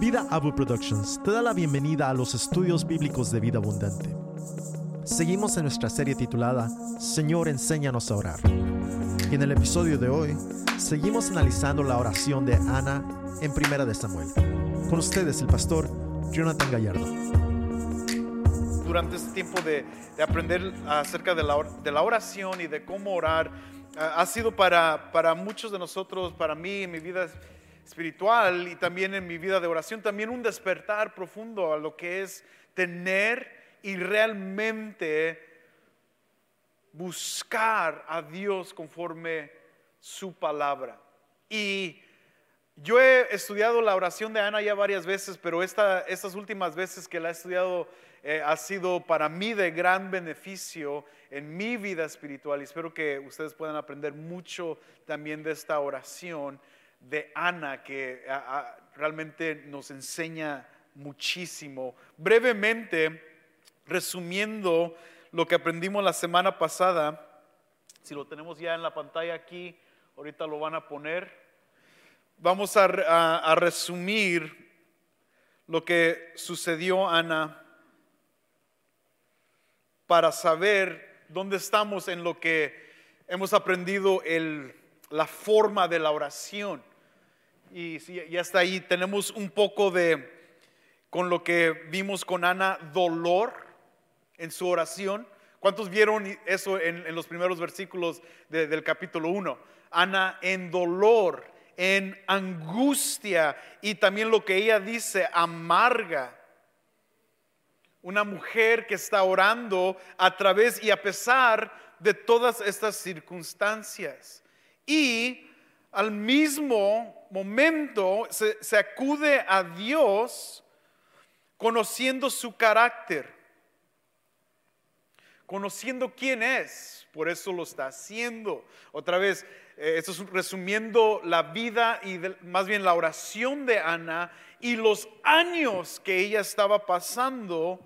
Vida Abu Productions te da la bienvenida a los estudios bíblicos de vida abundante. Seguimos en nuestra serie titulada Señor, enséñanos a orar. Y en el episodio de hoy, seguimos analizando la oración de Ana en Primera de Samuel. Con ustedes el pastor Jonathan Gallardo. Durante este tiempo de, de aprender acerca de la, de la oración y de cómo orar, ha sido para, para muchos de nosotros, para mí en mi vida espiritual y también en mi vida de oración, también un despertar profundo a lo que es tener y realmente buscar a Dios conforme su palabra. Y yo he estudiado la oración de Ana ya varias veces, pero esta- estas últimas veces que la he estudiado eh, ha sido para mí de gran beneficio en mi vida espiritual y espero que ustedes puedan aprender mucho también de esta oración de Ana que realmente nos enseña muchísimo. Brevemente, resumiendo lo que aprendimos la semana pasada, si lo tenemos ya en la pantalla aquí, ahorita lo van a poner. Vamos a- a resumir lo que sucedió, Ana, para saber dónde estamos en lo que hemos aprendido el- la forma de la oración. Y si ya está ahí, tenemos un poco de, con lo que vimos con Ana, dolor en su oración. ¿Cuántos vieron eso en, los primeros versículos de- del capítulo 1? Ana en dolor, en angustia y también lo que ella dice, amarga. Una mujer que está orando a través y a pesar de todas estas circunstancias. Y al mismo momento se, acude a Dios conociendo su carácter conociendo quién es, por eso lo está haciendo. Otra vez, eh, esto es resumiendo la vida y más bien la oración de Ana y los años que ella estaba pasando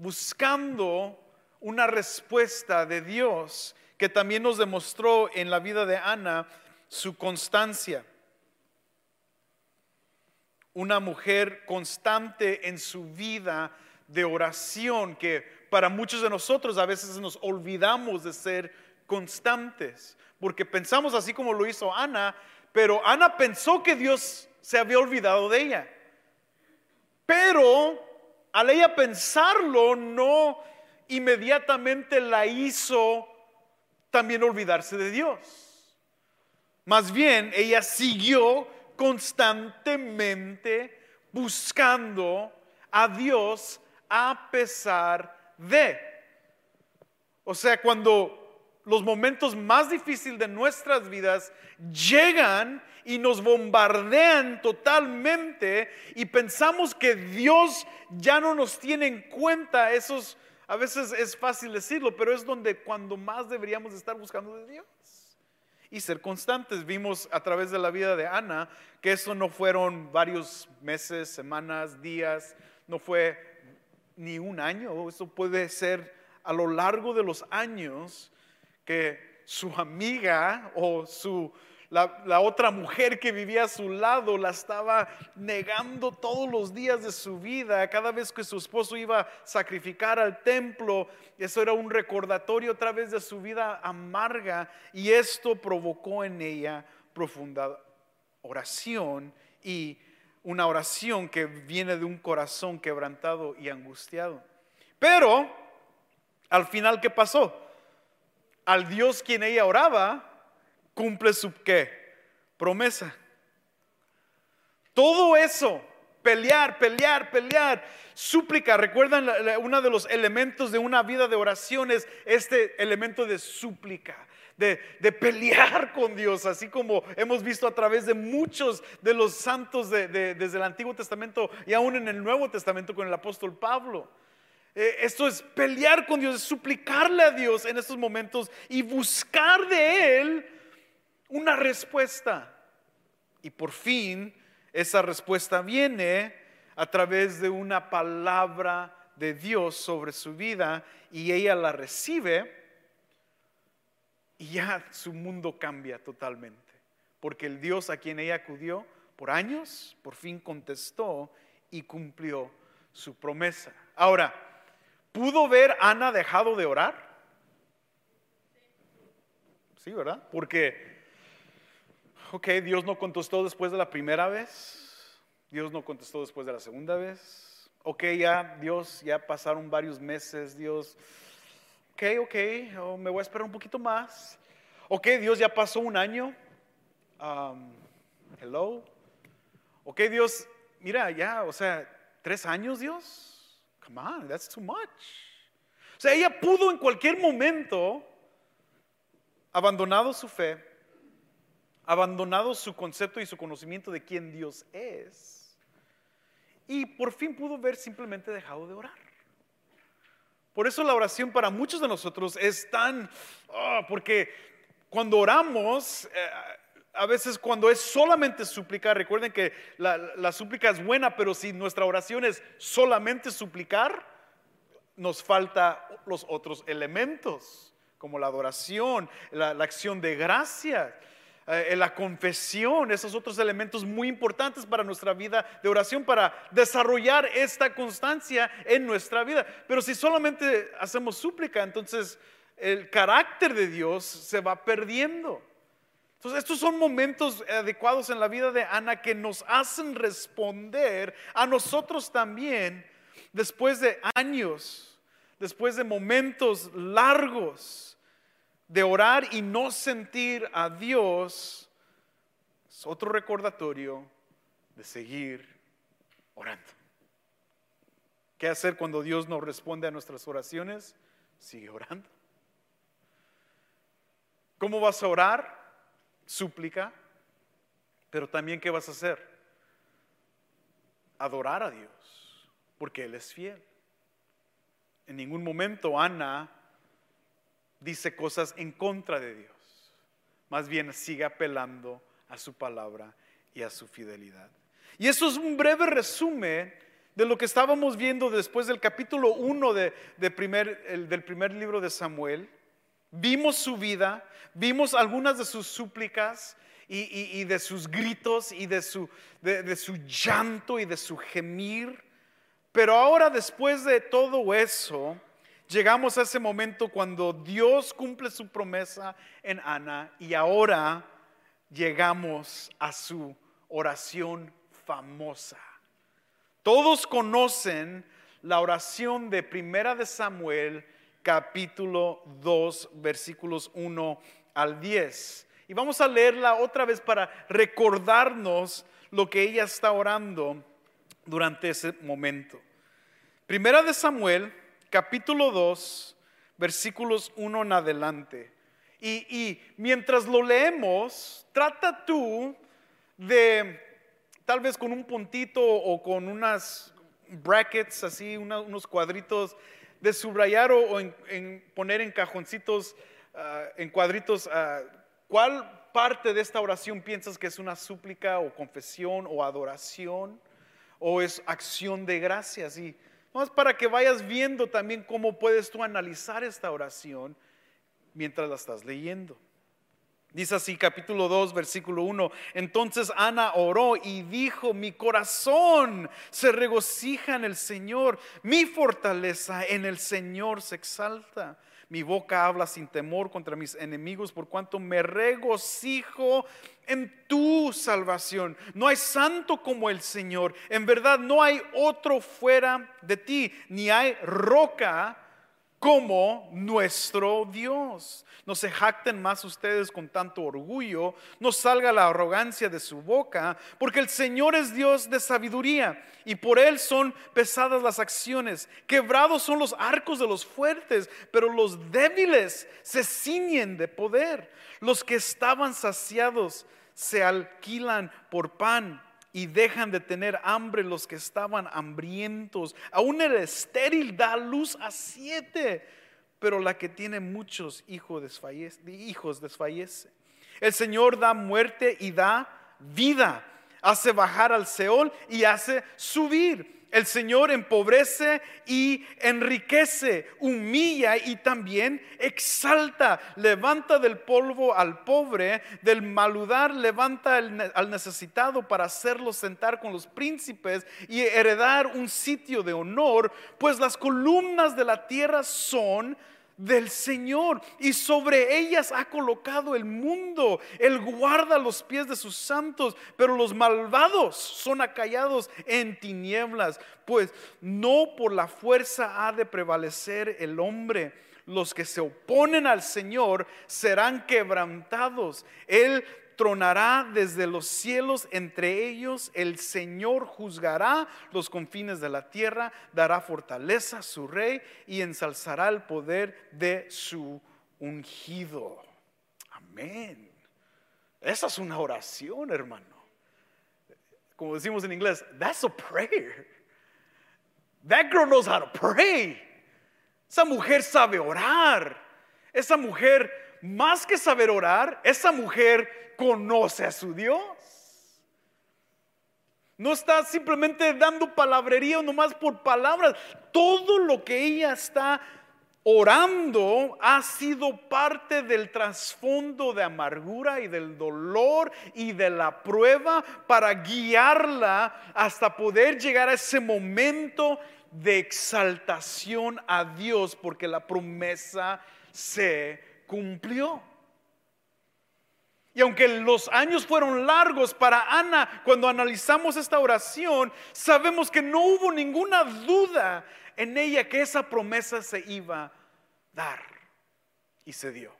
buscando una respuesta de Dios que también nos demostró en la vida de Ana su constancia. Una mujer constante en su vida de oración que para muchos de nosotros a veces nos olvidamos de ser constantes, porque pensamos así como lo hizo Ana, pero Ana pensó que Dios se había olvidado de ella. Pero al ella pensarlo, no inmediatamente la hizo también olvidarse de Dios. Más bien, ella siguió constantemente buscando a Dios a pesar de. O sea, cuando los momentos más difíciles de nuestras vidas llegan y nos bombardean totalmente y pensamos que Dios ya no nos tiene en cuenta, esos a veces es fácil decirlo, pero es donde cuando más deberíamos estar buscando de Dios y ser constantes. Vimos a través de la vida de Ana que eso no fueron varios meses, semanas, días, no fue ni un año, eso puede ser a lo largo de los años que su amiga o su la, otra mujer que vivía a su lado la estaba negando todos los días de su vida. Cada vez que su esposo iba a sacrificar al templo, eso era un recordatorio otra vez de su vida amarga y esto provocó en ella profunda oración y una oración que viene de un corazón quebrantado y angustiado. Pero, al final, ¿qué pasó? Al Dios quien ella oraba, cumple su qué? Promesa. Todo eso, pelear, pelear, pelear, súplica. Recuerdan, uno de los elementos de una vida de oración es este elemento de súplica. De, de pelear con Dios, así como hemos visto a través de muchos de los santos de- desde el Antiguo Testamento y aún en el Nuevo Testamento con el apóstol Pablo. Eh, esto es pelear con Dios, es suplicarle a Dios en estos momentos y buscar de Él una respuesta. Y por fin esa respuesta viene a través de una palabra de Dios sobre su vida y ella la recibe y ya su mundo cambia totalmente. Porque el Dios a quien ella acudió por años, por fin contestó y cumplió su promesa. Ahora, ¿pudo ver Ana dejado de orar? Sí, ¿verdad? Porque, ok, Dios no contestó después de la primera vez, Dios no contestó después de la segunda vez, ok, ya Dios, ya pasaron varios meses, Dios, ok, ok, me voy a esperar un poquito más, ok, Dios ya pasó un año, um, hello, ok, Dios, mira, ya, o sea, tres años, Dios, come on, that's too much. O sea, ella pudo en cualquier momento abandonado su fe, abandonado su concepto y su conocimiento de quién Dios es, y por fin pudo ver simplemente dejado de orar. Por eso la oración para muchos de nosotros es tan, ah, porque cuando oramos, eh, a veces cuando es solamente suplicar, recuerden que la, la súplica es buena, pero si nuestra oración es solamente suplicar, nos falta los otros elementos como la adoración, la, acción de gracia, eh, la confesión, esos otros elementos muy importantes para nuestra vida de oración, para desarrollar esta constancia en nuestra vida. Pero si solamente hacemos súplica, entonces el carácter de Dios se va perdiendo. Entonces, estos son momentos adecuados en la vida de Ana que nos hacen responder a nosotros también después de años, después de momentos largos de orar y no sentir a Dios es otro recordatorio de seguir orando. ¿Qué hacer cuando Dios no responde a nuestras oraciones? Sigue orando. ¿Cómo vas a orar? Súplica. Pero también ¿qué vas a hacer? Adorar a Dios, porque Él es fiel. En ningún momento Ana dice cosas en contra de Dios. Más bien sigue apelando a su palabra y a su fidelidad. Y eso es un breve resumen de lo que estábamos viendo después del capítulo 1 de, del primer libro de Samuel. Vimos su vida, vimos algunas de sus súplicas y, de sus gritos y de su, de su llanto y de su gemir. Pero ahora después de todo eso, llegamos a ese momento cuando Dios cumple su promesa en Ana y ahora llegamos a su oración famosa. Todos conocen la oración de Primera de Samuel, capítulo 2, versículos 1 al 10. Y vamos a leerla otra vez para recordarnos lo que ella está orando durante ese momento. Primera de Samuel, capítulo 2, versículos 1 en adelante. Y, mientras lo leemos, trata tú de, tal vez con un puntito o con unas brackets, así, unos cuadritos, de subrayar o, poner en cajoncitos, ah, en cuadritos, uh, cuál parte de esta oración piensas que es una súplica o confesión o adoración o es acción de gracias. Y Vamos para que vayas viendo también cómo puedes tú analizar esta oración mientras la estás leyendo. Dice así capítulo 2, versículo 1. Entonces Ana oró y dijo, mi corazón se regocija en el Señor, mi fortaleza en el Señor se exalta. Mi boca habla sin temor contra mis enemigos, por cuanto me regocijo en tu salvación. No hay santo como el Señor. En verdad no hay otro fuera de ti, ni hay roca como nuestro Dios. No se jacten más ustedes con tanto orgullo, no salga la arrogancia de su boca, porque el Señor es Dios de sabiduría y por Él son pesadas las acciones. Quebrados son los arcos de los fuertes, pero los débiles se ciñen de poder. Los que estaban saciados se alquilan por pan y dejan de tener hambre los que estaban hambrientos. Aún el estéril da luz a siete, pero la que tiene muchos hijos desfallece. Hijos desfallece. El Señor da muerte y da vida. Hace bajar al Seol y hace subir. El Señor empobrece y enriquece, humilla y también exalta. Levanta del polvo al pobre, del maludar levanta al necesitado para hacerlo sentar con los príncipes y heredar un sitio de honor, pues las columnas de la tierra son del Señor y sobre ellas ha colocado el mundo. Él guarda los pies de sus santos, pero los malvados son acallados en tinieblas, pues no por la fuerza ha de prevalecer el hombre. Los que se oponen al Señor serán quebrantados. Él tronará desde los cielos, entre ellos el Señor juzgará los confines de la tierra, dará fortaleza a su rey y ensalzará el poder de su ungido. Amén. Esa es una oración, hermano. Como decimos en inglés, that's a prayer. That girl knows how to pray. Esa mujer sabe orar. Esa mujer, más que saber orar, esa mujer conoce a su Dios. No está simplemente dando palabrería nomás por palabras. Todo lo que ella está orando ha sido parte del trasfondo de amargura y del dolor y de la prueba para guiarla hasta poder llegar a ese momento de exaltación a Dios porque la promesa se cumplió. Y aunque los años fueron largos para Ana, cuando analizamos esta oración, sabemos que no hubo ninguna duda en ella que esa promesa se iba a dar. Y se dio.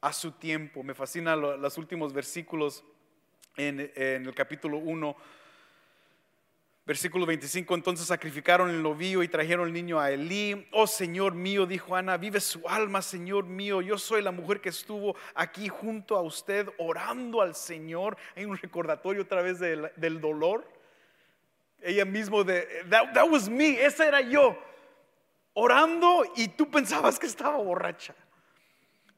A su tiempo. Me fascinan los últimos versículos en, el capítulo 1 Versículo 25, entonces sacrificaron el novillo y trajeron el niño a Elí. Oh Señor mío, dijo Ana, vive su alma, Señor mío. Yo soy la mujer que estuvo aquí junto a usted orando al Señor. Hay un recordatorio otra vez del, dolor. Ella mismo de, that, that was me, esa era yo. Orando y tú pensabas que estaba borracha.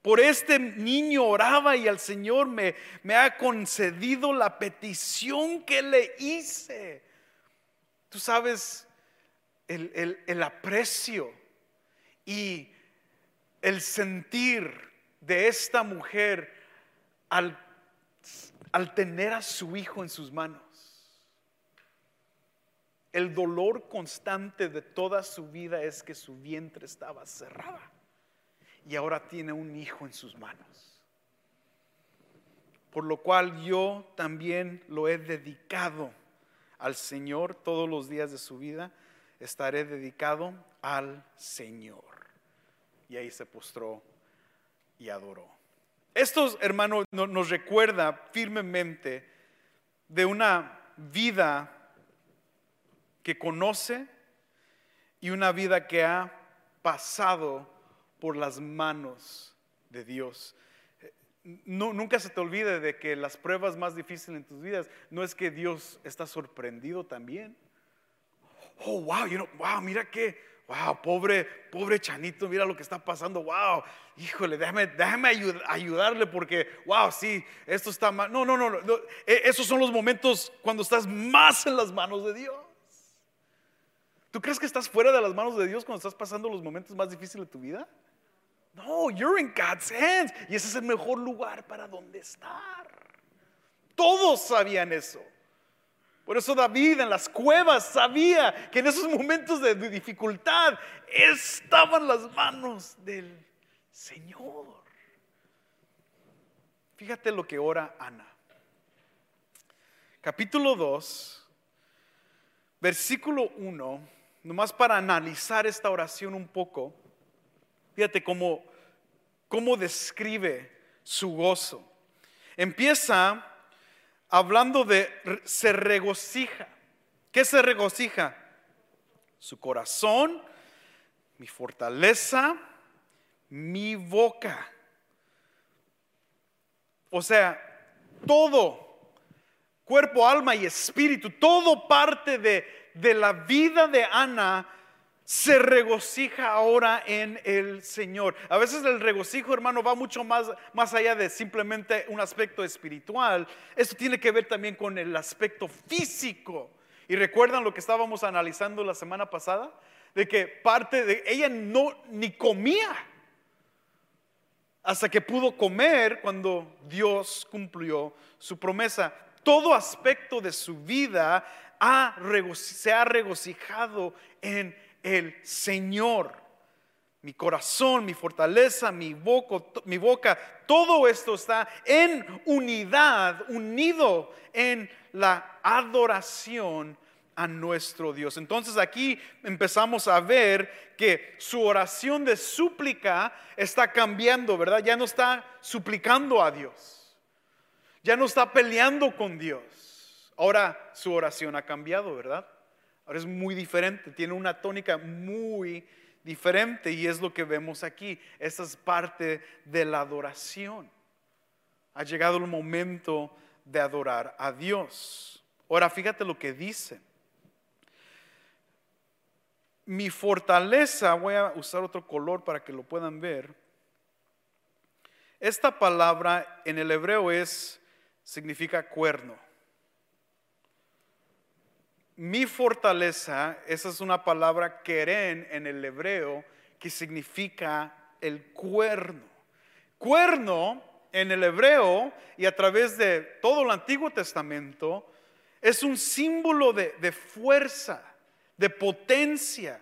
Por este niño oraba y al Señor me, me ha concedido la petición que le hice. Tú sabes el, aprecio y el sentir de esta mujer al, al tener a su hijo en sus manos. El dolor constante de toda su vida es que su vientre estaba cerrada y ahora tiene un hijo en sus manos. Por lo cual yo también lo he dedicado al Señor todos los días de su vida, estaré dedicado al Señor. Y ahí se postró y adoró. Esto, hermano, nos recuerda firmemente de una vida que conoce y una vida que ha pasado por las manos de Dios nunca se te olvide de que las pruebas más difíciles en tus vidas no es que Dios está sorprendido también. Oh, wow, you know, wow, mira que, wow, pobre, pobre Chanito, mira lo que está pasando, wow, híjole, déjame, déjame ayudarle porque, wow, sí, esto está mal. No, no, no, no, e, esos son los momentos cuando estás más en las manos de Dios. ¿Tú crees que estás fuera de las manos de Dios cuando estás pasando los momentos más difíciles de tu vida? No, you're in God's hands. Y ese es el mejor lugar para donde estar. Todos sabían eso. Por eso David en las cuevas sabía que en esos momentos de dificultad estaban las manos del Señor. Fíjate lo que ora Ana. Capítulo 2, versículo 1, nomás para analizar esta oración un poco. Fíjate cómo, cómo describe su gozo. Empieza hablando de se regocija. ¿Qué se regocija? Su corazón, mi fortaleza, mi boca. O sea, todo, cuerpo, alma y espíritu, todo parte de, de la vida de Ana se regocija ahora en el Señor. A veces el regocijo, hermano, va mucho más, más allá de simplemente un aspecto espiritual. Esto tiene que ver también con el aspecto físico. Y recuerdan lo que estábamos analizando la semana pasada, de que parte de ella no ni comía hasta que pudo comer cuando Dios cumplió su promesa. Todo aspecto de su vida se ha regocijado en el Señor. Mi corazón, mi fortaleza, mi boca, mi boca, todo esto está en unidad, unido en la adoración a nuestro Dios. Entonces aquí empezamos a ver que su oración de súplica está cambiando, ¿verdad? Ya no está suplicando a Dios. Ya no está peleando con Dios. Ahora su oración ha cambiado, ¿verdad? Ahora es muy diferente, tiene una tónica muy diferente y es lo que vemos aquí. Esa es parte de la adoración. Ha llegado el momento de adorar a Dios. Ahora fíjate lo que dice. Mi fortaleza, voy a usar otro color para que lo puedan ver. Esta palabra en el hebreo es significa cuerno. Mi fortaleza, esa es una palabra queren en el hebreo que significa el cuerno. Cuerno en el hebreo y a través de todo el Antiguo Testamento es un símbolo de, fuerza, de potencia.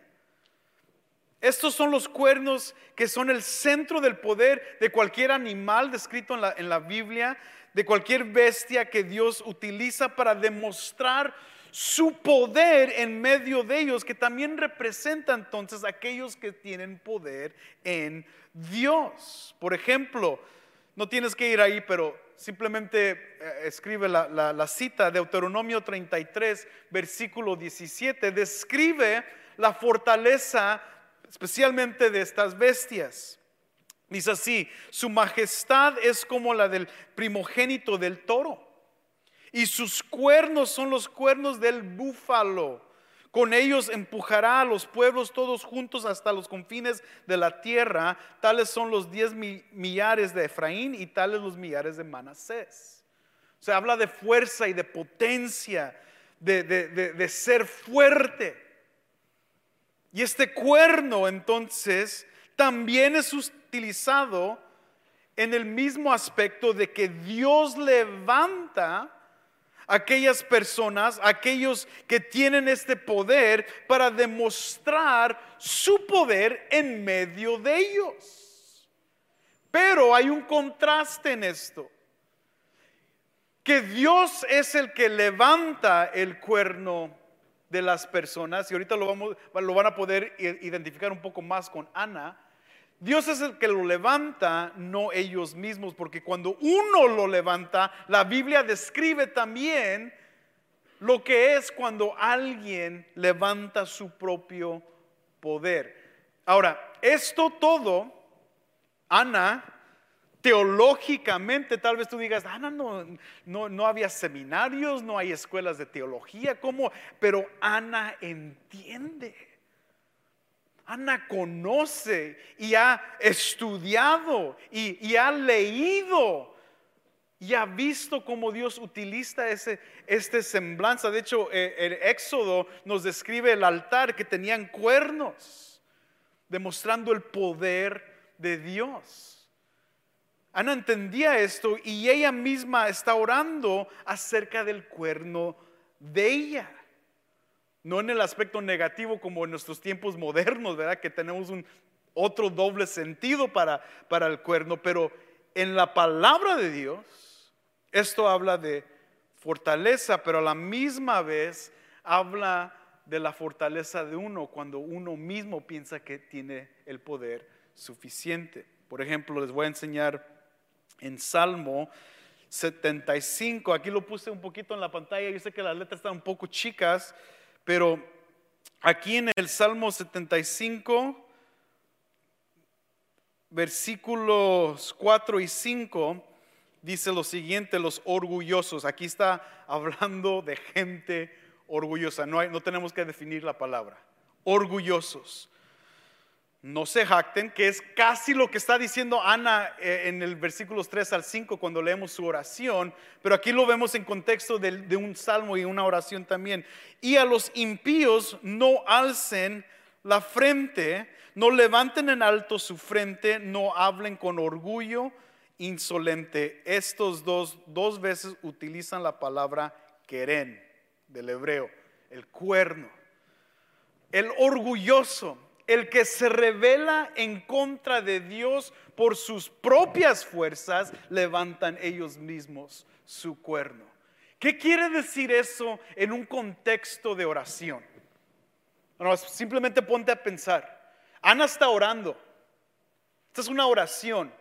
Estos son los cuernos que son el centro del poder de cualquier animal descrito en la, en la Biblia, de cualquier bestia que Dios utiliza para demostrar su poder en medio de ellos, que también representa entonces aquellos que tienen poder en Dios. Por ejemplo, no tienes que ir ahí, pero simplemente eh, escribe la, la, la cita, Deuteronomio 33, versículo 17, describe la fortaleza especialmente de estas bestias. Dice así, su majestad es como la del primogénito del toro y sus cuernos son los cuernos del búfalo. Con ellos empujará a los pueblos todos juntos hasta los confines de la tierra. Tales son los diez millares de Efraín y tales los millares de Manasés. Se habla de fuerza y de potencia, de, de ser fuerte. Y este cuerno entonces también es utilizado en el mismo aspecto de que Dios levanta aquellas personas, aquellos que tienen este poder para demostrar su poder en medio de ellos. Pero hay un contraste en esto. Que Dios es el que levanta el cuerno de las personas, y ahorita lo, vamos, lo van a poder identificar un poco más con Ana, Dios es el que lo levanta, no ellos mismos, porque cuando uno lo levanta, la Biblia describe también lo que es cuando alguien levanta su propio poder. Ahora, esto todo, Ana, teológicamente, tal vez tú digas, Ana, no, no, había seminarios, no hay escuelas de teología, ¿cómo? Pero Ana entiende. Ana conoce y ha estudiado y, ha leído y ha visto cómo Dios utiliza ese, este semblanza. De hecho, eh, el Éxodo nos describe el altar que tenían cuernos, demostrando el poder de Dios. Ana entendía esto y ella misma está orando acerca del cuerno de ella. No en el aspecto negativo como en nuestros tiempos modernos, ¿verdad? Que tenemos un otro doble sentido para, para el cuerno, pero en la palabra de Dios, esto habla de fortaleza, pero a la misma vez habla de la fortaleza de uno cuando uno mismo piensa que tiene el poder suficiente. Por ejemplo, les voy a enseñar en Salmo 75, aquí lo puse un poquito en la pantalla, yo sé que las letras están un poco chicas, pero aquí en el Salmo 75, versículos 4 y 5, dice lo siguiente, los orgullosos. Aquí está hablando de gente orgullosa, no, no tenemos que definir la palabra. Orgullosos. No se jacten, que es casi lo que está diciendo Ana eh, en el versículos 3 al 5 cuando leemos su oración, pero aquí lo vemos en contexto de, de un salmo y una oración también. Y a los impíos no alcen la frente, no levanten en alto su frente, no hablen con orgullo insolente. Estos dos, dos veces utilizan la palabra queren del hebreo, el cuerno. El orgulloso el que se revela en contra de Dios por sus propias fuerzas, levantan ellos mismos su cuerno. ¿Qué quiere decir eso en un contexto de oración? simplemente ponte a pensar. Ana está orando. Esta es una oración.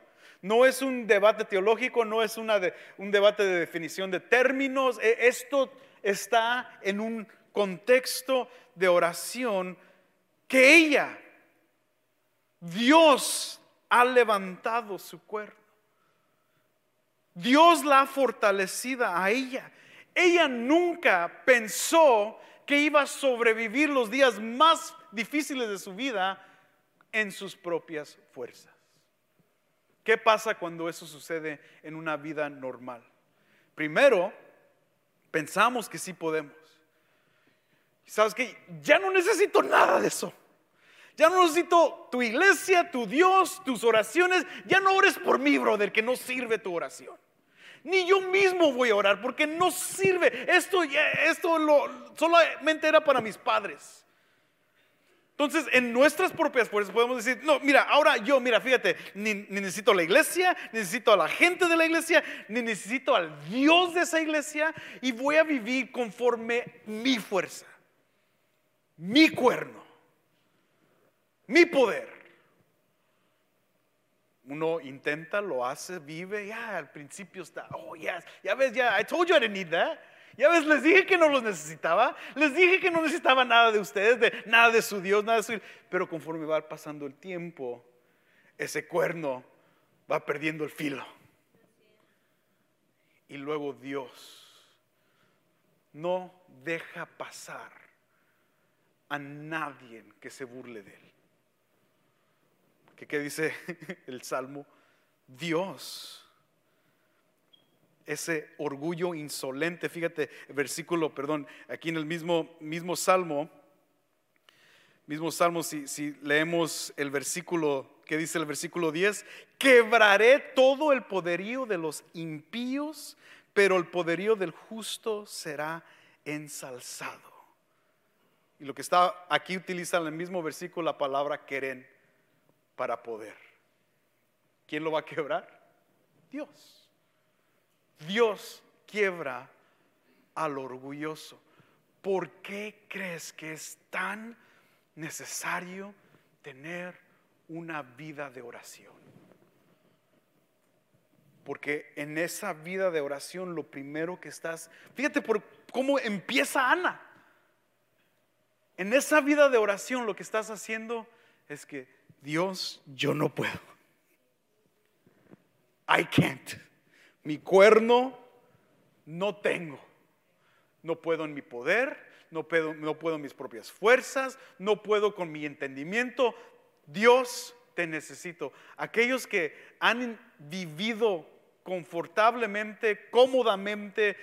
No es un debate teológico, no es un debate de definición de términos. E, esto está en un contexto de oración que ella, Dios ha levantado su cuerpo. Dios la ha fortalecido a ella. Ella nunca pensó que iba a sobrevivir los días más difíciles de su vida en sus propias fuerzas. ¿Qué pasa cuando eso sucede en una vida normal? Primero, pensamos que sí podemos. ¿Sabes qué? Ya no necesito nada de eso. Ya no necesito tu iglesia, tu Dios, tus oraciones. Ya no ores por mí, brother, que no sirve tu oración. Ni yo mismo voy a orar porque no sirve. Esto, esto lo, solamente era para mis padres. Entonces, en nuestras propias fuerzas podemos decir, no, mira, ahora yo, mira, fíjate, ni, ni, necesito la iglesia, necesito a la gente de la iglesia, ni necesito al Dios de esa iglesia y voy a vivir conforme mi fuerza mi cuerno, mi poder. Uno intenta, lo hace, vive, ya al principio está, oh, yes, ya ves, ya, I told you I didn't need that. Ya ves, les dije que no los necesitaba, les dije que no necesitaba nada de ustedes, de, nada de su Dios, nada de su... Pero conforme va pasando el tiempo, ese cuerno va perdiendo el filo. Y luego Dios no deja pasar a nadie que se burle de él. ¿Qué, dice el Salmo? Dios, ese orgullo insolente, fíjate, versículo, perdón, aquí en el mismo, mismo Salmo, mismo Salmo, si, si leemos el versículo, que dice el versículo 10, quebraré todo el poderío de los impíos, pero el poderío del justo será ensalzado. Y lo que está aquí utiliza en el mismo versículo la palabra queren para poder. ¿Quién lo va a quebrar? Dios. Dios quiebra al orgulloso. ¿Por qué crees que es tan necesario tener una vida de oración? Porque en esa vida de oración lo primero que estás, fíjate por cómo empieza Ana. En esa vida de oración lo que estás haciendo es que Dios, yo no puedo. I can't. Mi cuerno no tengo. No puedo en mi poder, no puedo, no puedo en mis propias fuerzas, no puedo con mi entendimiento. Dios, te necesito. Aquellos que han vivido confortablemente, cómodamente,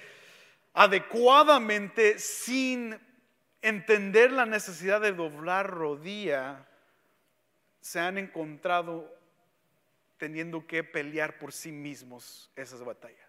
adecuadamente, sin entender la necesidad de doblar rodilla, se han encontrado teniendo que pelear por sí mismos esas batallas.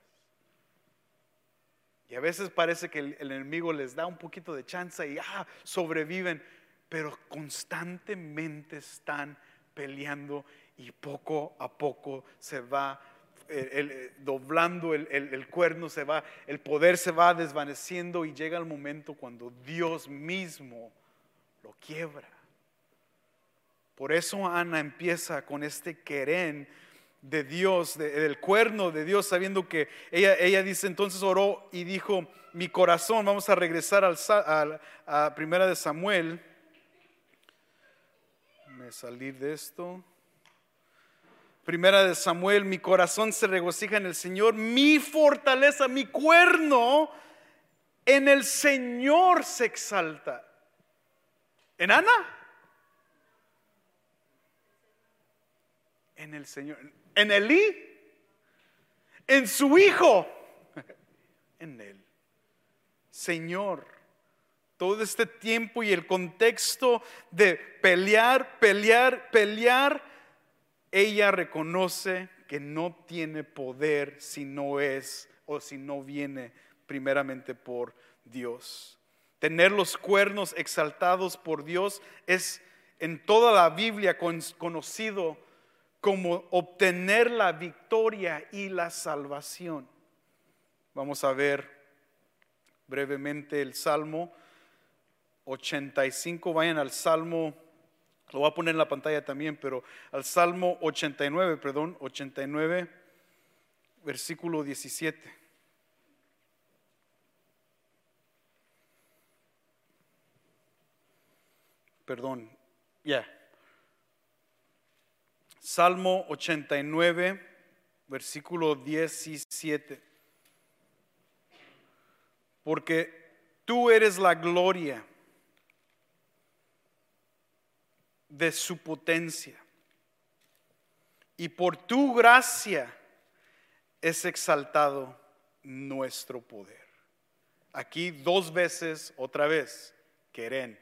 Y a veces parece que el, enemigo les da un poquito de chance y ah, sobreviven, pero constantemente están peleando y poco a poco se va el, doblando el, cuerno, se va, el poder se va desvaneciendo y llega el momento cuando Dios mismo lo quiebra. Por eso Ana empieza con este querén de Dios, del cuerno de Dios, sabiendo que ella, ella dice, entonces oró y dijo, mi corazón, vamos a regresar al, a primera de Samuel, me salir de esto. Primera de Samuel, mi corazón se regocija en el Señor, mi fortaleza, mi cuerno, en el Señor se exalta. ¿En Ana? en el Señor. ¿En Elí? ¿En su Hijo? En Él. Señor, todo este tiempo y el contexto de pelear, pelear, pelear, ella reconoce que no tiene poder si no es o si no viene primeramente por Dios. Tener los cuernos exaltados por Dios es en toda la Biblia conocido como obtener la victoria y la salvación. Vamos a ver brevemente el Salmo 85. Vayan al Salmo, lo voy a poner en la pantalla también, pero al Salmo 89, perdón, 89, versículo 17. Perdón, ya. Salmo 89, versículo 17. Porque tú eres la gloria de su potencia. Y por tu gracia es exaltado nuestro poder. Aquí dos veces, otra vez, queren,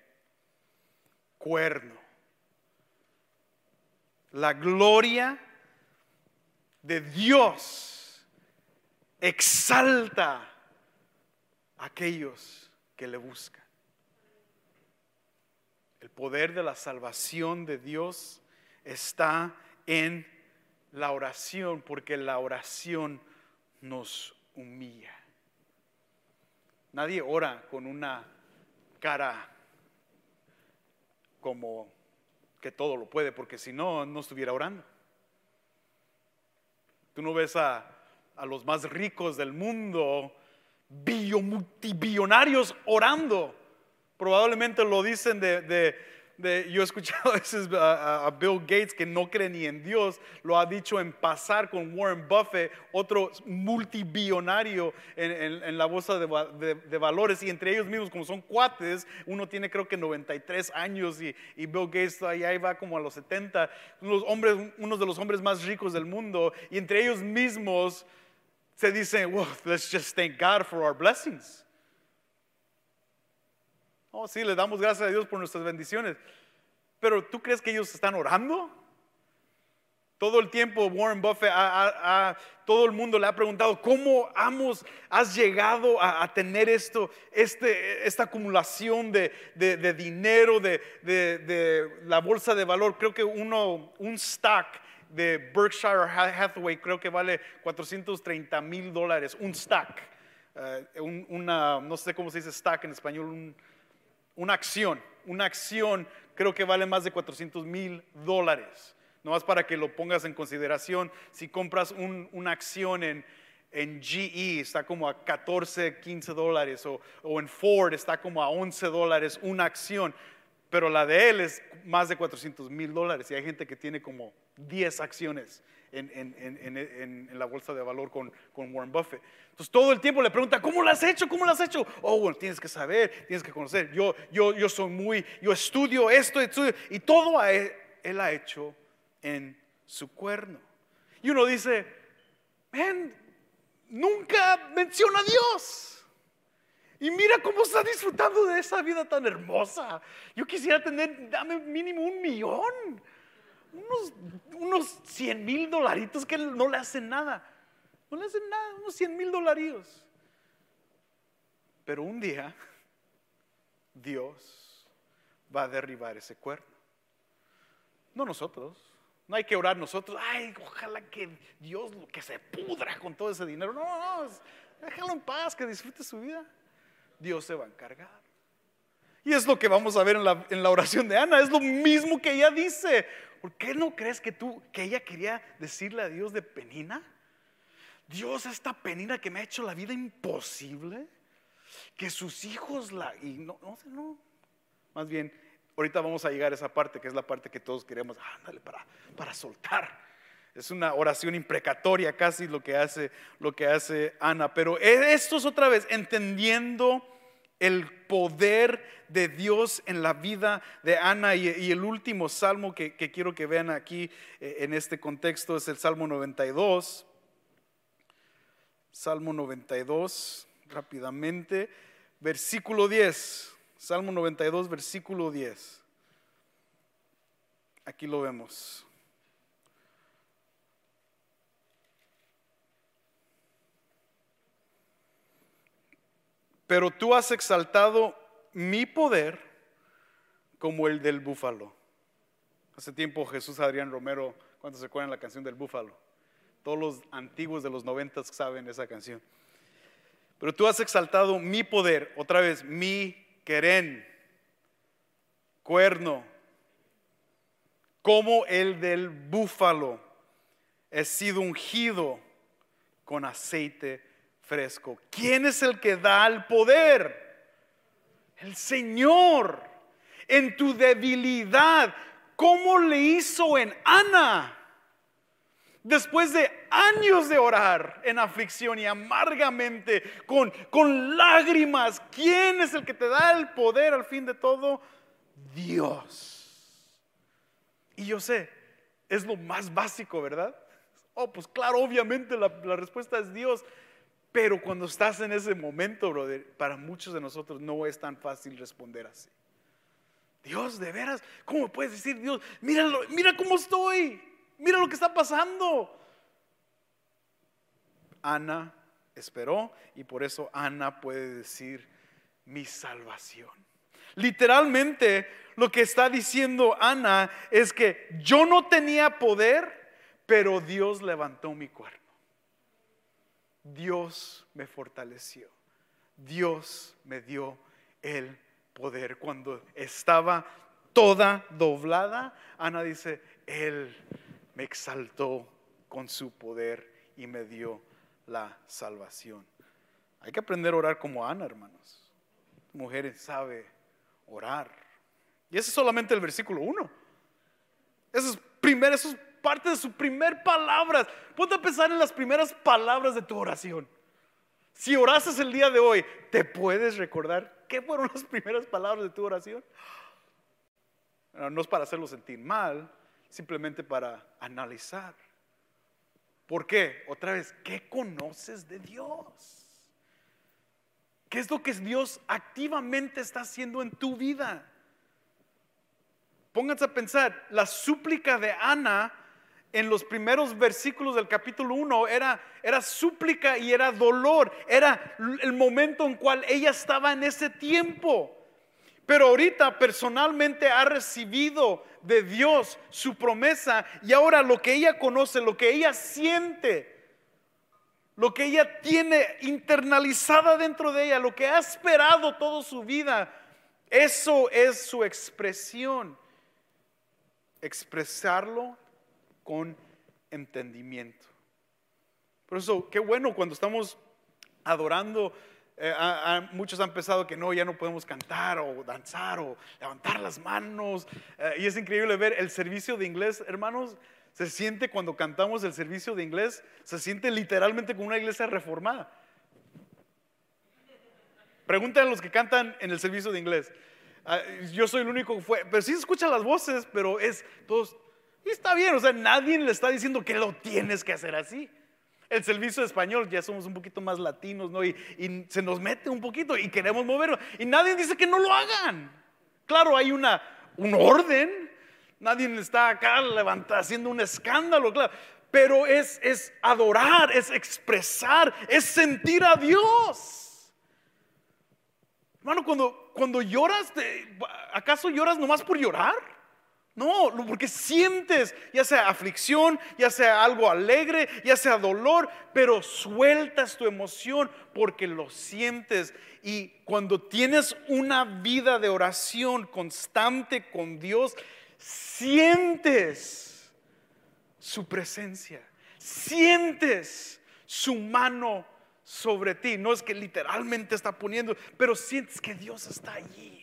cuerno. La gloria de Dios exalta a aquellos que le buscan. Poder de la salvación de Dios está en la oración, porque la oración nos humilla. Nadie ora con una cara como que todo lo puede, porque si no, no estuviera orando. Tú no ves a, los más ricos del mundo, multibillonarios orando Probablemente lo dicen de, yo he escuchado a veces a, Bill Gates que no cree ni en Dios, lo ha dicho en pasar con Warren Buffett, otro multibillonario en, la bolsa de, valores, y entre ellos mismos, como son cuates, uno tiene creo que 93 años y, Bill Gates ahí va como a los 70, unos hombres, uno de los hombres más ricos del mundo, y entre ellos mismos se dicen, well, let's just thank God for our blessings. Oh, sí, le damos gracias a Dios por nuestras bendiciones. Pero ¿tú crees que ellos están orando? Todo el tiempo Warren Buffett, a, todo el mundo le ha preguntado, ¿cómo hemos, has llegado a, tener esto, este, esta acumulación de, dinero, de, la bolsa de valor? Creo que uno, un stock de Berkshire Hathaway creo que vale 430 mil dólares, un stock. Eh, una, no sé cómo se dice stock en español, un, una acción, una acción creo que vale más de 400 mil dólares. No más para que lo pongas en consideración, si compras una acción en, en GE está como a 14, 15 dólares o, o, en Ford está como a 11 dólares una acción, pero la de él es más de 400 mil dólares y hay gente que tiene como 10 acciones en, la bolsa de valor con, Warren Buffett. Entonces todo el tiempo le pregunta, ¿cómo lo has hecho? ¿Cómo lo has hecho? Oh, bueno, tienes que saber, tienes que conocer. Yo, yo, yo soy muy, yo estudio esto, estudio, y todo él, él ha hecho en su cuerno. Y uno dice, ven, nunca menciona a Dios. Y mira cómo está disfrutando de esa vida tan hermosa. Yo quisiera tener, dame mínimo un millón unos, unos 100 mil dolaritos que no le hacen nada. No le hacen nada, unos 100 mil dolarillos. Pero un día Dios va a derribar ese cuerno. No nosotros. No hay que orar nosotros. Ay, ojalá que Dios que se pudra con todo ese dinero. No, no, déjalo en paz, que disfrute su vida. Dios se va a encargar. Y es lo que vamos a ver en la, en la oración de Ana. Es lo mismo que ella dice. ¿Por qué no crees que tú, que ella quería decirle a Dios de Penina? Dios, esta Penina que me ha hecho la vida imposible, que sus hijos la... Y no, no, no. Más bien, ahorita vamos a llegar a esa parte, que es la parte que todos queremos, ándale, para, para soltar. Es una oración imprecatoria casi lo que hace, lo que hace Ana. Pero esto es otra vez, entendiendo el poder de Dios en la vida de Ana. Y, el último salmo que, quiero que vean aquí eh, en este contexto es el Salmo 92. Salmo 92, rápidamente, versículo 10. Salmo 92, versículo 10. Aquí lo vemos. Pero tú has exaltado mi poder como el del búfalo. Hace tiempo Jesús Adrián Romero, cuando se acuerdan la canción del búfalo? Todos los antiguos de los noventas saben esa canción. Pero tú has exaltado mi poder, otra vez, mi querén, cuerno, como el del búfalo. He sido ungido con aceite fresco. ¿Quién es el que da el poder? El Señor. En tu debilidad, ¿cómo le hizo en Ana? Después de años de orar en aflicción y amargamente, con, con lágrimas, ¿quién es el que te da el poder al fin de todo? Dios. Y yo sé, es lo más básico, ¿verdad? Oh, pues claro, obviamente la, la respuesta es Dios. Pero cuando estás en ese momento, brother, para muchos de nosotros no es tan fácil responder así. Dios, de veras, ¿cómo puedes decir, Dios, míralo, mira cómo estoy, mira lo que está pasando? Ana esperó y por eso Ana puede decir mi salvación. Literalmente lo que está diciendo Ana es que yo no tenía poder, pero Dios levantó mi cuerpo. Dios me fortaleció. Dios me dio el poder. Cuando estaba toda doblada, Ana dice, Él me exaltó con su poder y me dio la salvación. Hay que aprender a orar como Ana, hermanos. Mujeres sabe orar. Y ese es solamente el versículo 1. Eso es primero, eso es parte de su primer palabras. Ponte a pensar en las primeras palabras de tu oración. Si orases el día de hoy, ¿te puedes recordar qué fueron las primeras palabras de tu oración? No es para hacerlo sentir mal, simplemente para analizar. ¿Por qué? Otra vez, ¿qué conoces de Dios? ¿Qué es lo que Dios activamente está haciendo en tu vida? Pónganse a pensar, la súplica de Ana en los primeros versículos del capítulo 1 era, era súplica y era dolor, era el momento en cual ella estaba en ese tiempo. Pero ahorita personalmente ha recibido de Dios su promesa y ahora lo que ella conoce, lo que ella siente, lo que ella tiene internalizada dentro de ella, lo que ha esperado toda su vida, eso es su expresión. Expresarlo con entendimiento. Por eso, qué bueno cuando estamos adorando. Eh, muchos han pensado que no, ya no podemos cantar o danzar o levantar las manos. Eh, y es increíble ver el servicio de inglés, hermanos. Se siente cuando cantamos el servicio de inglés, se siente literalmente como una iglesia reformada. Pregunten a los que cantan en el servicio de inglés. Ah, yo soy el único que fue, pero sí escuchan las voces, pero es todos y está bien, o sea, nadie le está diciendo que lo tienes que hacer así. El servicio español ya somos un poquito más latinos, ¿no? Y, se nos mete un poquito y queremos moverlo. Y nadie dice que no lo hagan. Claro, hay una, un orden. Nadie está acá levantando, haciendo un escándalo, claro. Pero es, es adorar, es expresar, es sentir a Dios. Hermano, cuando, cuando lloras, ¿acaso lloras nomás por llorar? No, porque sientes ya sea aflicción, ya sea algo alegre, ya sea dolor, pero sueltas tu emoción porque lo sientes. Y cuando tienes una vida de oración constante con Dios, sientes su presencia, sientes su mano sobre ti. No es que literalmente está poniendo, pero sientes que Dios está allí.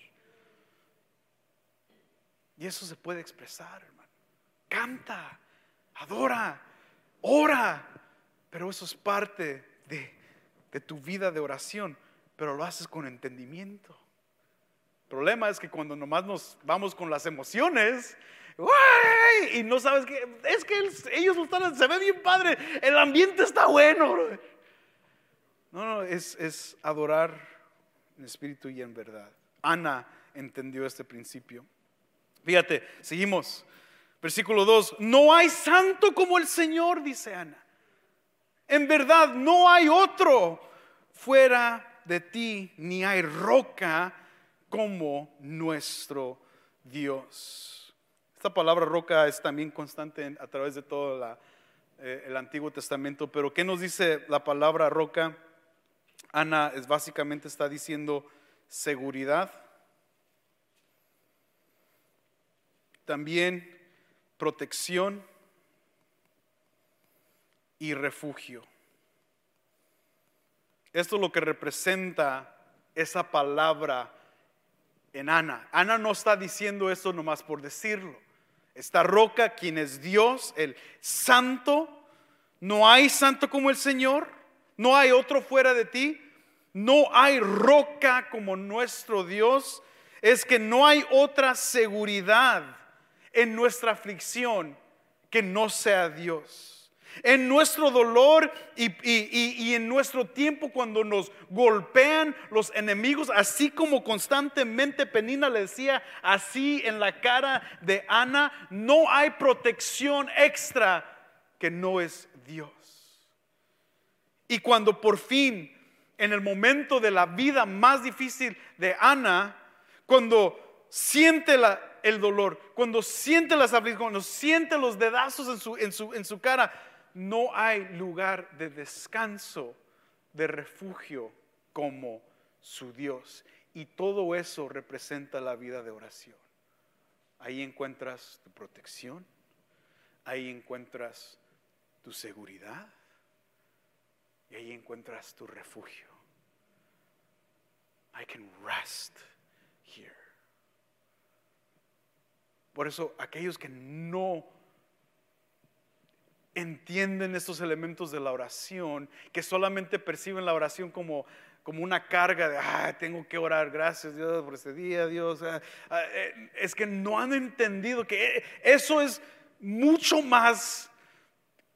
Y eso se puede expresar, hermano. Canta, adora, ora. Pero eso es parte de, tu vida de oración. pero lo haces con entendimiento. El problema es que cuando nomás nos vamos con las emociones, y no sabes que es que ellos lo están, se ve bien padre, el ambiente está bueno. No, no, es, es adorar en espíritu y en verdad. Ana entendió este principio. Fíjate, seguimos. Versículo 2, no hay santo como el Señor, dice Ana. En verdad, no hay otro fuera de ti, ni hay roca como nuestro Dios. Esta palabra roca es también constante a través de todo eh, el Antiguo Testamento, pero ¿qué nos dice la palabra roca? Ana es básicamente está diciendo seguridad. También protección y refugio. Esto es lo que representa esa palabra en Ana. Ana no está diciendo eso nomás por decirlo. Esta roca, quien es Dios, el santo, no hay santo como el Señor, no hay otro fuera de ti, no hay roca como nuestro Dios, es que no hay otra seguridad en nuestra aflicción que no sea Dios. En nuestro dolor y, en nuestro tiempo cuando nos golpean los enemigos, así como constantemente Penina le decía así en la cara de Ana, no hay protección extra que no es Dios. Y cuando por fin, en el momento de la vida más difícil de Ana, cuando siente el dolor, cuando siente las aflicciones, cuando siente los dedazos en su, en su, en su cara, no hay lugar de descanso, de refugio como su Dios. Y todo eso representa la vida de oración. Ahí encuentras tu protección, ahí encuentras tu seguridad y ahí encuentras tu refugio. I can rest Por eso aquellos que no entienden estos elementos de la oración, que solamente perciben la oración como, como una carga de, ah, tengo que orar, gracias Dios por este día, Dios. Ah, ah, eh, es que no han entendido que eso es mucho más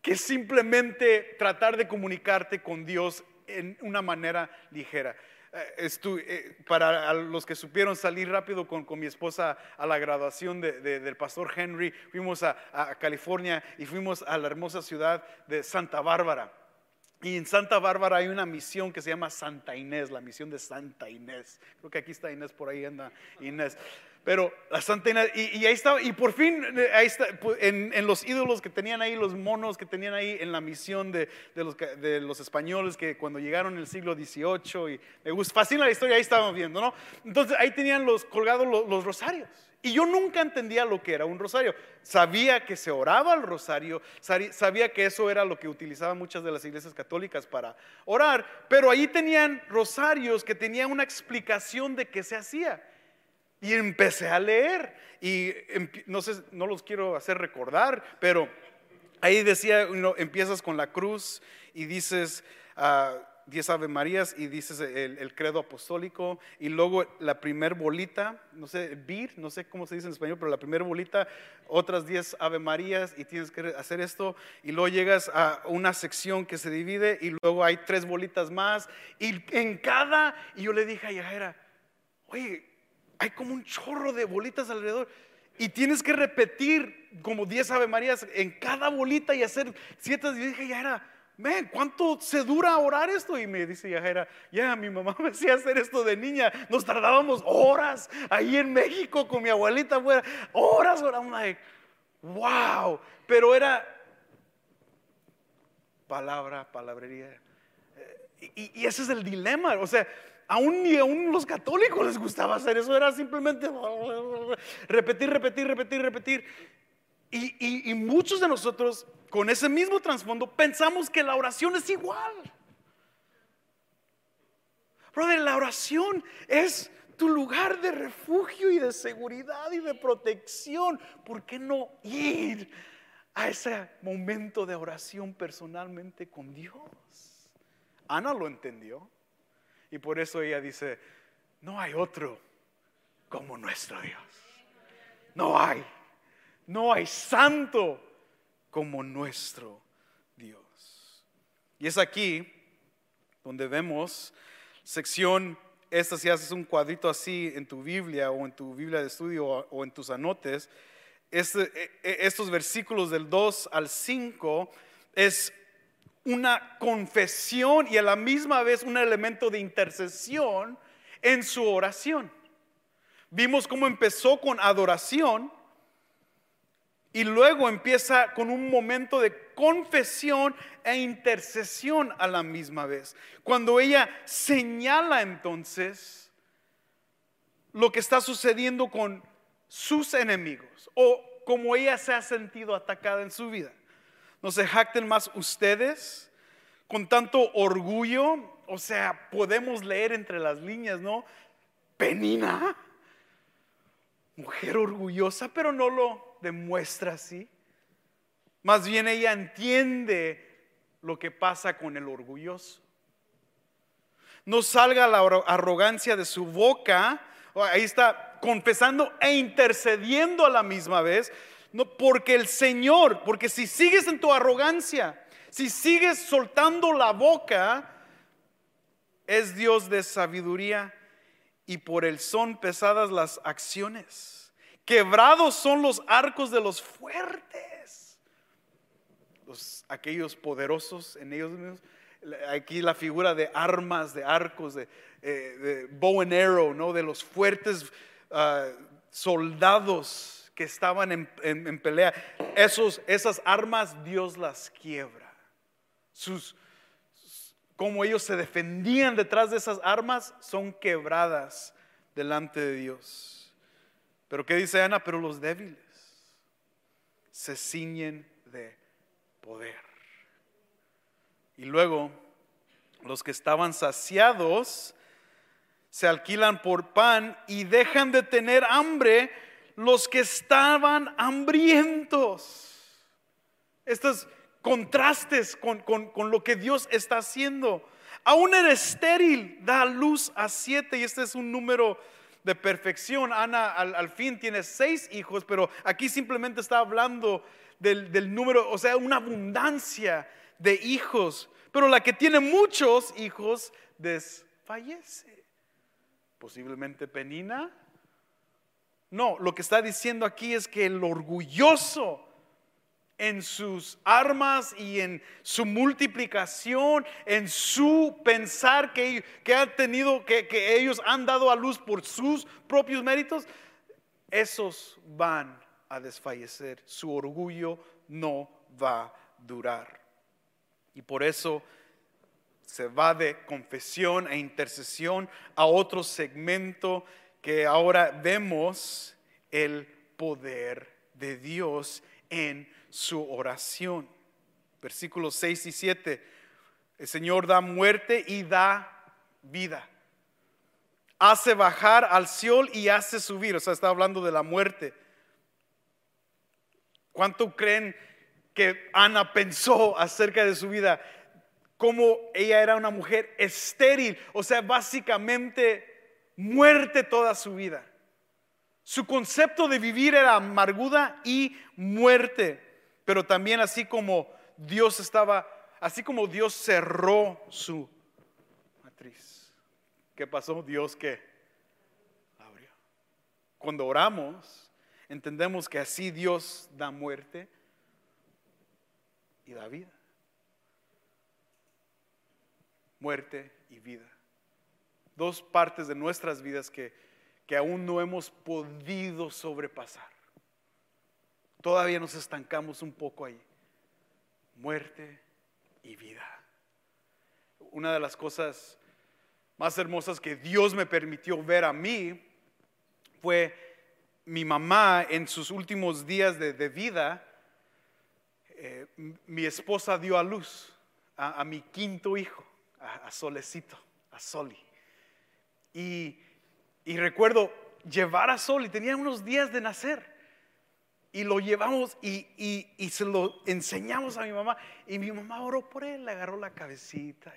que simplemente tratar de comunicarte con Dios en una manera ligera. Eh, eh, para los que supieron salir rápido con, mi esposa a la graduación del pastor Henry, fuimos a, California y fuimos a la hermosa ciudad de Santa Bárbara. Y en Santa Bárbara hay una misión que se llama Santa Inés, la misión de Santa Inés. Creo que aquí está Inés, por ahí anda Inés. Pero la Santa Inés, y, ahí estaba, y por fin, eh, ahí está, en, los ídolos que tenían ahí, los monos que tenían ahí en la misión de, los, de los, españoles que cuando llegaron en el siglo XVIII, y me gusta, fascina la historia, ahí estábamos viendo, ¿no? Entonces ahí tenían los colgados los, rosarios. Y yo nunca entendía lo que era un rosario. Sabía que se oraba el rosario, sabía que eso era lo que utilizaban muchas de las iglesias católicas para orar, pero ahí tenían rosarios que tenían una explicación de qué se hacía. Y empecé a leer. Y no sé, no los quiero hacer recordar, pero ahí decía, empiezas con la cruz y dices uh, diez Ave Marías y dices el, credo apostólico y luego la primer bolita, no sé, bir, no sé cómo se dice en español, pero la primera bolita, otras diez Ave Marías y tienes que hacer esto y luego llegas a una sección que se divide y luego hay tres bolitas más y en cada, y yo le dije a Yajaira, oye, hay como un chorro de bolitas alrededor. Y tienes que repetir como 10 Ave Marías en cada bolita y hacer siete. Y dije, ya era, ven, ¿cuánto se dura orar esto? Y me dice ya ya mi mamá me hacía hacer esto de niña. Nos tardábamos horas ahí en México con mi abuelita fuera. Horas, horas. like, wow. Pero era palabra, palabrería. Eh, y, y ese es el dilema. O sea, aún ni aún los católicos les gustaba hacer eso, era simplemente repetir, repetir, repetir, repetir. Y, y, muchos de nosotros, con ese mismo trasfondo, pensamos que la oración es igual. Brother, la oración es tu lugar de refugio y de seguridad y de protección. ¿Por qué no ir a ese momento de oración personalmente con Dios? Ana lo entendió. Y por eso ella dice, no hay otro como nuestro Dios. No hay, no hay santo como nuestro Dios. Y es aquí donde vemos sección, esta si haces un cuadrito así en tu Biblia o en tu Biblia de estudio o en tus anotes, este, e, e, estos versículos del 2 al 5 es una confesión y a la misma vez un elemento de intercesión en su oración. Vimos cómo empezó con adoración y luego empieza con un momento de confesión e intercesión a la misma vez. Cuando ella señala entonces lo que está sucediendo con sus enemigos o como ella se ha sentido atacada en su vida. No se jacten más ustedes con tanto orgullo, o sea, podemos leer entre las líneas, ¿no? Penina, mujer orgullosa, pero no lo demuestra así. Más bien ella entiende lo que pasa con el orgulloso. No salga la arrogancia de su boca, ahí está confesando e intercediendo a la misma vez, no, porque el Señor, porque si sigues en tu arrogancia, si sigues soltando la boca, es Dios de sabiduría y por él son pesadas las acciones. Quebrados son los arcos de los fuertes. Los, aquellos poderosos en ellos mismos. Aquí la figura de armas, de arcos, de, eh, bow and arrow, ¿no? de los fuertes ah, soldados que estaban en, pelea, esos, esas armas Dios las quiebra. Sus, como ellos se defendían detrás de esas armas son quebradas delante de Dios. Pero ¿qué dice Ana? Pero los débiles se ciñen de poder. Y luego los que estaban saciados se alquilan por pan y dejan de tener hambre los que estaban hambrientos. Estos contrastes con, lo que Dios está haciendo. Aún era estéril, da luz a siete y este es un número de perfección. Ana al, fin tiene seis hijos, pero aquí simplemente está hablando del, del, número, o sea, una abundancia de hijos. Pero la que tiene muchos hijos desfallece. Posiblemente Penina no, lo que está diciendo aquí es que el orgulloso en sus armas y en su multiplicación, en su pensar que, que tenido, que, que ellos han dado a luz por sus propios méritos, esos van a desfallecer. Su orgullo no va a durar. Y por eso se va de confesión e intercesión a otro segmento que ahora vemos el poder de Dios en su oración. Versículos 6 y 7. El Señor da muerte y da vida. Hace bajar al cielo y hace subir. O sea, está hablando de la muerte. ¿Cuánto creen que Ana pensó acerca de su vida? Como ella era una mujer estéril. O sea, básicamente muerte toda su vida. Su concepto de vivir era amargura y muerte, pero también así como Dios estaba, así como Dios cerró su matriz. ¿Qué pasó? Dios que abrió. Cuando oramos, entendemos que así Dios da muerte y da vida. Muerte y vida dos partes de nuestras vidas que, que aún no hemos podido sobrepasar. Todavía nos estancamos un poco ahí. Muerte y vida. Una de las cosas más hermosas que Dios me permitió ver a mí fue mi mamá en sus últimos días de, vida. Eh, mi esposa dio a luz a, mi quinto hijo, a, a Solecito, a Soli. Y, recuerdo llevar a Sol y tenía unos días de nacer. Y lo llevamos y, se lo enseñamos a mi mamá. Y mi mamá oró por él, le agarró la cabecita.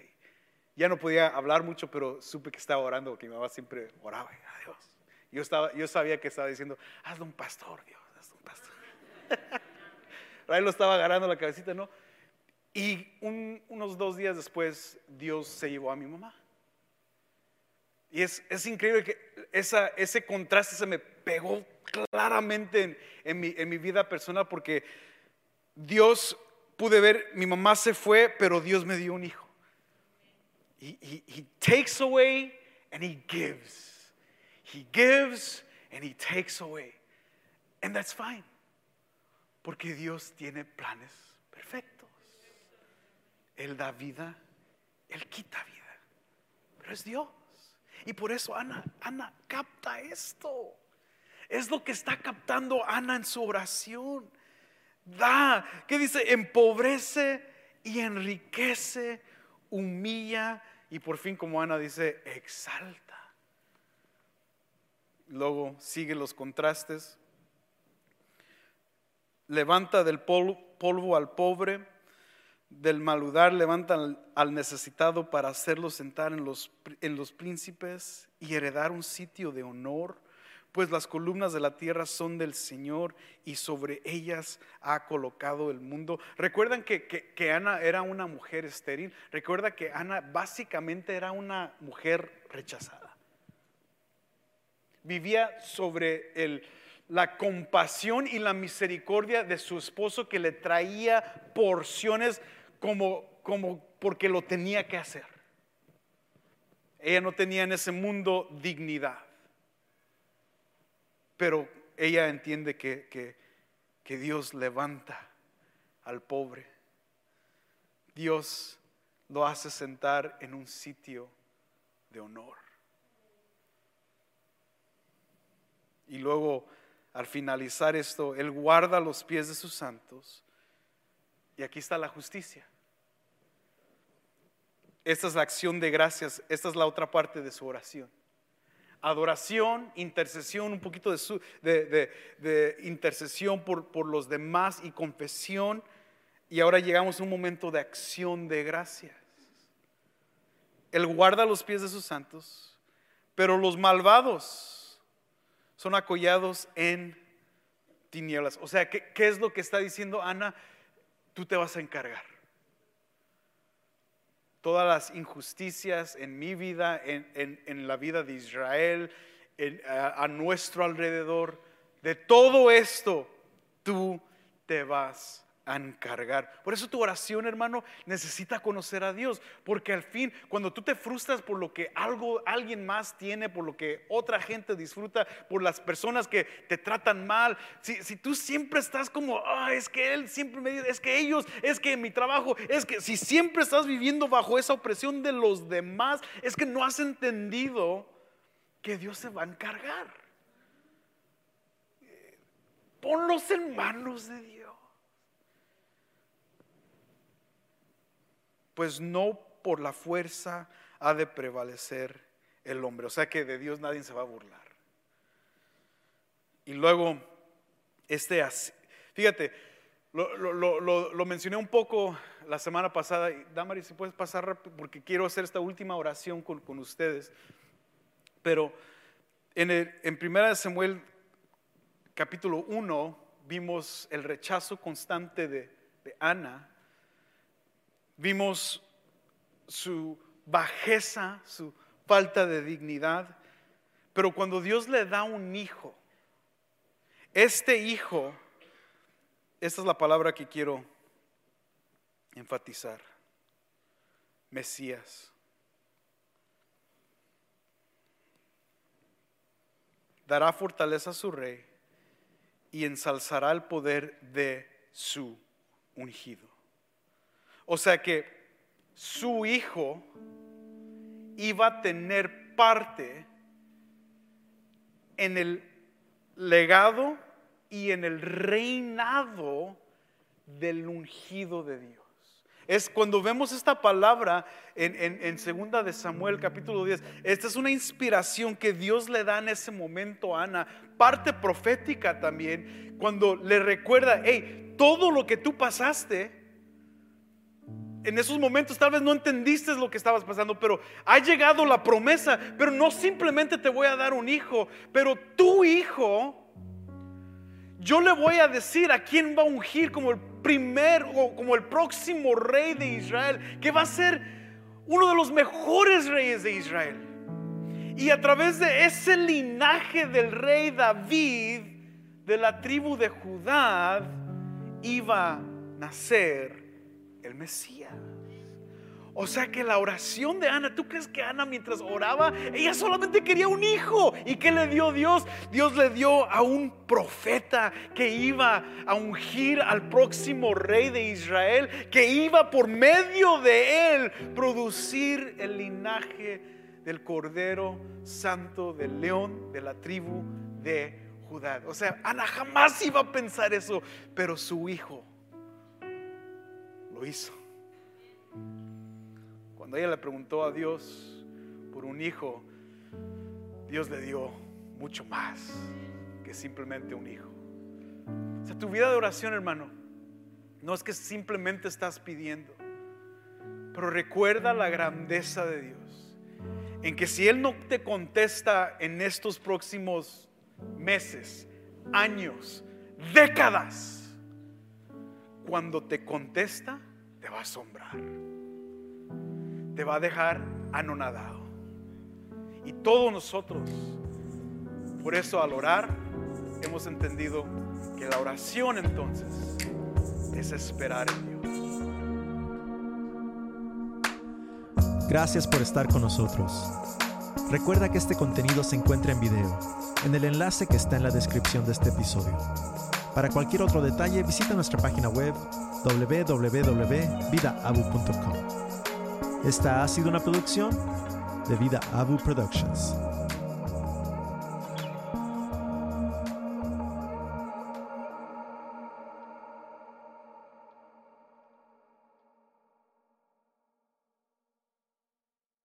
ya no podía hablar mucho, pero supe que estaba orando, porque mi mamá siempre oraba a Dios. Yo, estaba, yo sabía que estaba diciendo, hazlo un pastor, Dios, hazlo un pastor. Ahí lo estaba agarrando la cabecita, ¿no? Y unos dos días después, Dios se llevó a mi mamá. Y es, increíble que esa, ese contraste se me pegó claramente en, mi, en mi vida personal porque Dios pude ver, mi mamá se fue, pero Dios me dio un hijo. He, he, takes away and he gives. He gives and he takes away. And that's fine. Porque Dios tiene planes perfectos. Él da vida, Él quita vida. Pero es Dios. Y por eso Ana, Ana capta esto. Es lo que está captando Ana en su oración. Da, ¿qué dice? Empobrece y enriquece, humilla y por fin, como Ana dice, exalta. Luego sigue los contrastes. Levanta del polvo al pobre del maludar levantan al necesitado para hacerlo sentar en los, en los príncipes y heredar un sitio de honor, pues las columnas de la tierra son del Señor y sobre ellas ha colocado el mundo. Recuerdan que, que Ana era una mujer estéril, recuerda que Ana básicamente era una mujer rechazada. Vivía sobre el, la compasión y la misericordia de su esposo que le traía porciones como, como porque lo tenía que hacer. Ella no tenía en ese mundo dignidad. Pero ella entiende que, que, que Dios levanta al pobre. Dios lo hace sentar en un sitio de honor. Y luego, al finalizar esto, Él guarda los pies de sus santos y aquí está la justicia. Esta es la acción de gracias, esta es la otra parte de su oración. Adoración, intercesión, un poquito de, su, de, intercesión por, por los demás y confesión. Y ahora llegamos a un momento de acción de gracias. Él guarda los pies de sus santos, pero los malvados son acollados en tinieblas. O sea, ¿qué, ¿qué, es lo que está diciendo Ana? Tú te vas a encargar. Todas las injusticias en mi vida, en, la vida de Israel, a nuestro alrededor, de todo esto, tú te vas encargar. Por eso tu oración, hermano, necesita conocer a Dios, porque al fin, cuando tú te frustras por lo que algo, alguien más tiene, por lo que otra gente disfruta, por las personas que te tratan mal, si, si tú siempre estás como, ah, es que él siempre me dice, es que ellos, es que mi trabajo, es que si siempre estás viviendo bajo esa opresión de los demás, es que no has entendido que Dios se va a encargar. Ponlos en manos de Dios. Pues no por la fuerza ha de prevalecer el hombre. O sea que de Dios nadie se va a burlar. Y luego, este, fíjate, lo, mencioné un poco la semana pasada. Damari, si puedes pasar rápido, porque quiero hacer esta última oración con, ustedes. Pero en, el, en 1 Samuel capítulo 1 vimos el rechazo constante de, de Ana Vimos su bajeza, su falta de dignidad. Pero cuando Dios le da un hijo, este hijo, esta es la palabra que quiero enfatizar, Mesías. Dará fortaleza a su rey y ensalzará el poder de su ungido. O sea que su hijo iba a tener parte en el legado y en el reinado del ungido de Dios. Es cuando vemos esta palabra en, en, segunda de Samuel capítulo 10, esta es una inspiración que Dios le da en ese momento a Ana, parte profética también, cuando le recuerda, hey, todo lo que tú pasaste, en esos momentos tal vez no entendiste lo que estabas pasando, pero ha llegado la promesa, pero no simplemente te voy a dar un hijo, pero tu hijo, yo le voy a decir a quién va a ungir como el primer o como el próximo rey de Israel, que va a ser uno de los mejores reyes de Israel. Y a través de ese linaje del rey David, de la tribu de Judá, iba a nacer el Mesías. O sea que la oración de Ana, ¿tú crees que Ana mientras oraba, ella solamente quería un hijo? ¿Y qué le dio Dios? Dios le dio a un profeta que iba a ungir al próximo rey de Israel, que iba por medio de él producir el linaje del Cordero Santo, del león de la tribu de Judá. O sea, Ana jamás iba a pensar eso, pero su hijo lo hizo. Cuando ella le preguntó a Dios por un hijo, Dios le dio mucho más que simplemente un hijo. O sea, tu vida de oración, hermano, no es que simplemente estás pidiendo, pero recuerda la grandeza de Dios. En que si Él no te contesta en estos próximos meses, años, décadas, cuando te contesta, te va a asombrar te va a dejar anonadado. Y todos nosotros, por eso al orar, hemos entendido que la oración entonces es esperar en Dios. Gracias por estar con nosotros. Recuerda que este contenido se encuentra en video, en el enlace que está en la descripción de este episodio. Para cualquier otro detalle, visita nuestra página web www.vidaabu.com. Esta ha sido una producción de Vida Abu Productions.